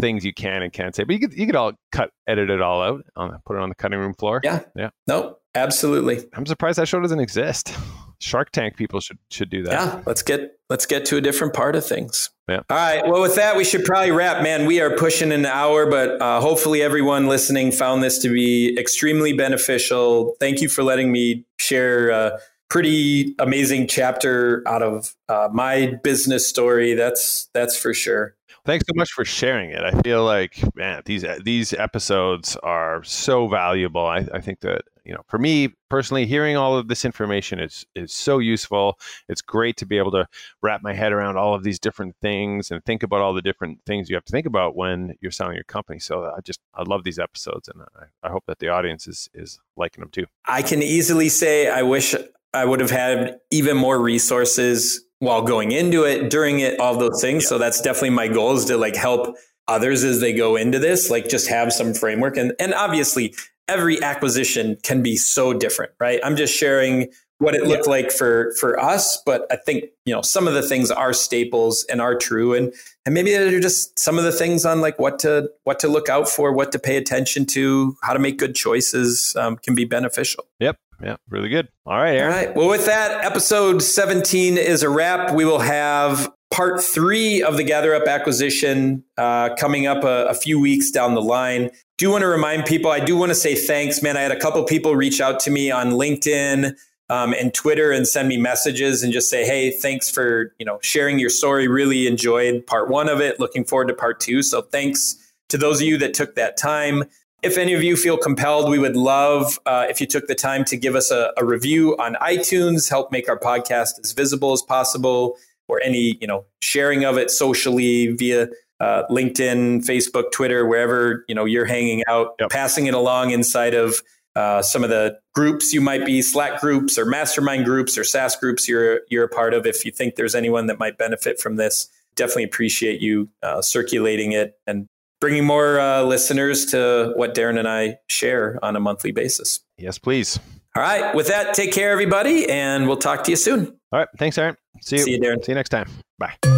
things you can and can't say. But you could you could all cut edit it all out, on, put it on the cutting room floor. Yeah, yeah. No, absolutely. I'm surprised that show doesn't exist. Shark Tank people should should do that. Yeah, let's get let's get to a different part of things. Yeah. All right. Well, with that, we should probably wrap. Man, we are pushing an hour, but uh, hopefully everyone listening found this to be extremely beneficial. Thank you for letting me share a pretty amazing chapter out of uh, my business story. That's that's for sure. Thanks so much for sharing it. I feel like man, these these episodes are so valuable. I, I think that you know, for me personally, hearing all of this information is is so useful. It's great to be able to wrap my head around all of these different things and think about all the different things you have to think about when you're selling your company. So I just I love these episodes, and I, I hope that the audience is is liking them too. I can easily say I wish I would have had even more resources while going into it, during it, all those things. Yeah. So that's definitely my goal is to like help others as they go into this, like just have some framework. And and obviously every acquisition can be so different, right? I'm just sharing what it looked yeah. like for for us, but I think you know some of the things are staples and are true, and and maybe they're just some of the things on like what to what to look out for, what to pay attention to, how to make good choices um, can be beneficial. Yep. Yeah, really good. All right, Aaron. All right. Well, with that, episode 17 is a wrap. We will have part three of the GatherUp acquisition uh, coming up a, a, few weeks down the line. Do want to remind people, I do want to say thanks, man. I had a couple people reach out to me on LinkedIn um, and Twitter and send me messages and just say, hey, thanks for you know sharing your story. Really enjoyed part one of it. Looking forward to part two. So thanks to those of you that took that time. If any of you feel compelled, we would love uh, if you took the time to give us a, a review on iTunes, help make our podcast as visible as possible, or any you know sharing of it socially via uh, LinkedIn, Facebook, Twitter, wherever you know you're hanging out, yep. passing it along inside of uh, some of the groups you might be Slack groups or mastermind groups or SaaS groups you're you're a part of. If you think there's anyone that might benefit from this, definitely appreciate you uh, circulating it and bringing more uh, listeners to what Darren and I share on a monthly basis. Yes, please. All right. With that, take care, everybody, and we'll talk to you soon. All right. Thanks, Aaron. See you. See you, Darren. See you next time. Bye.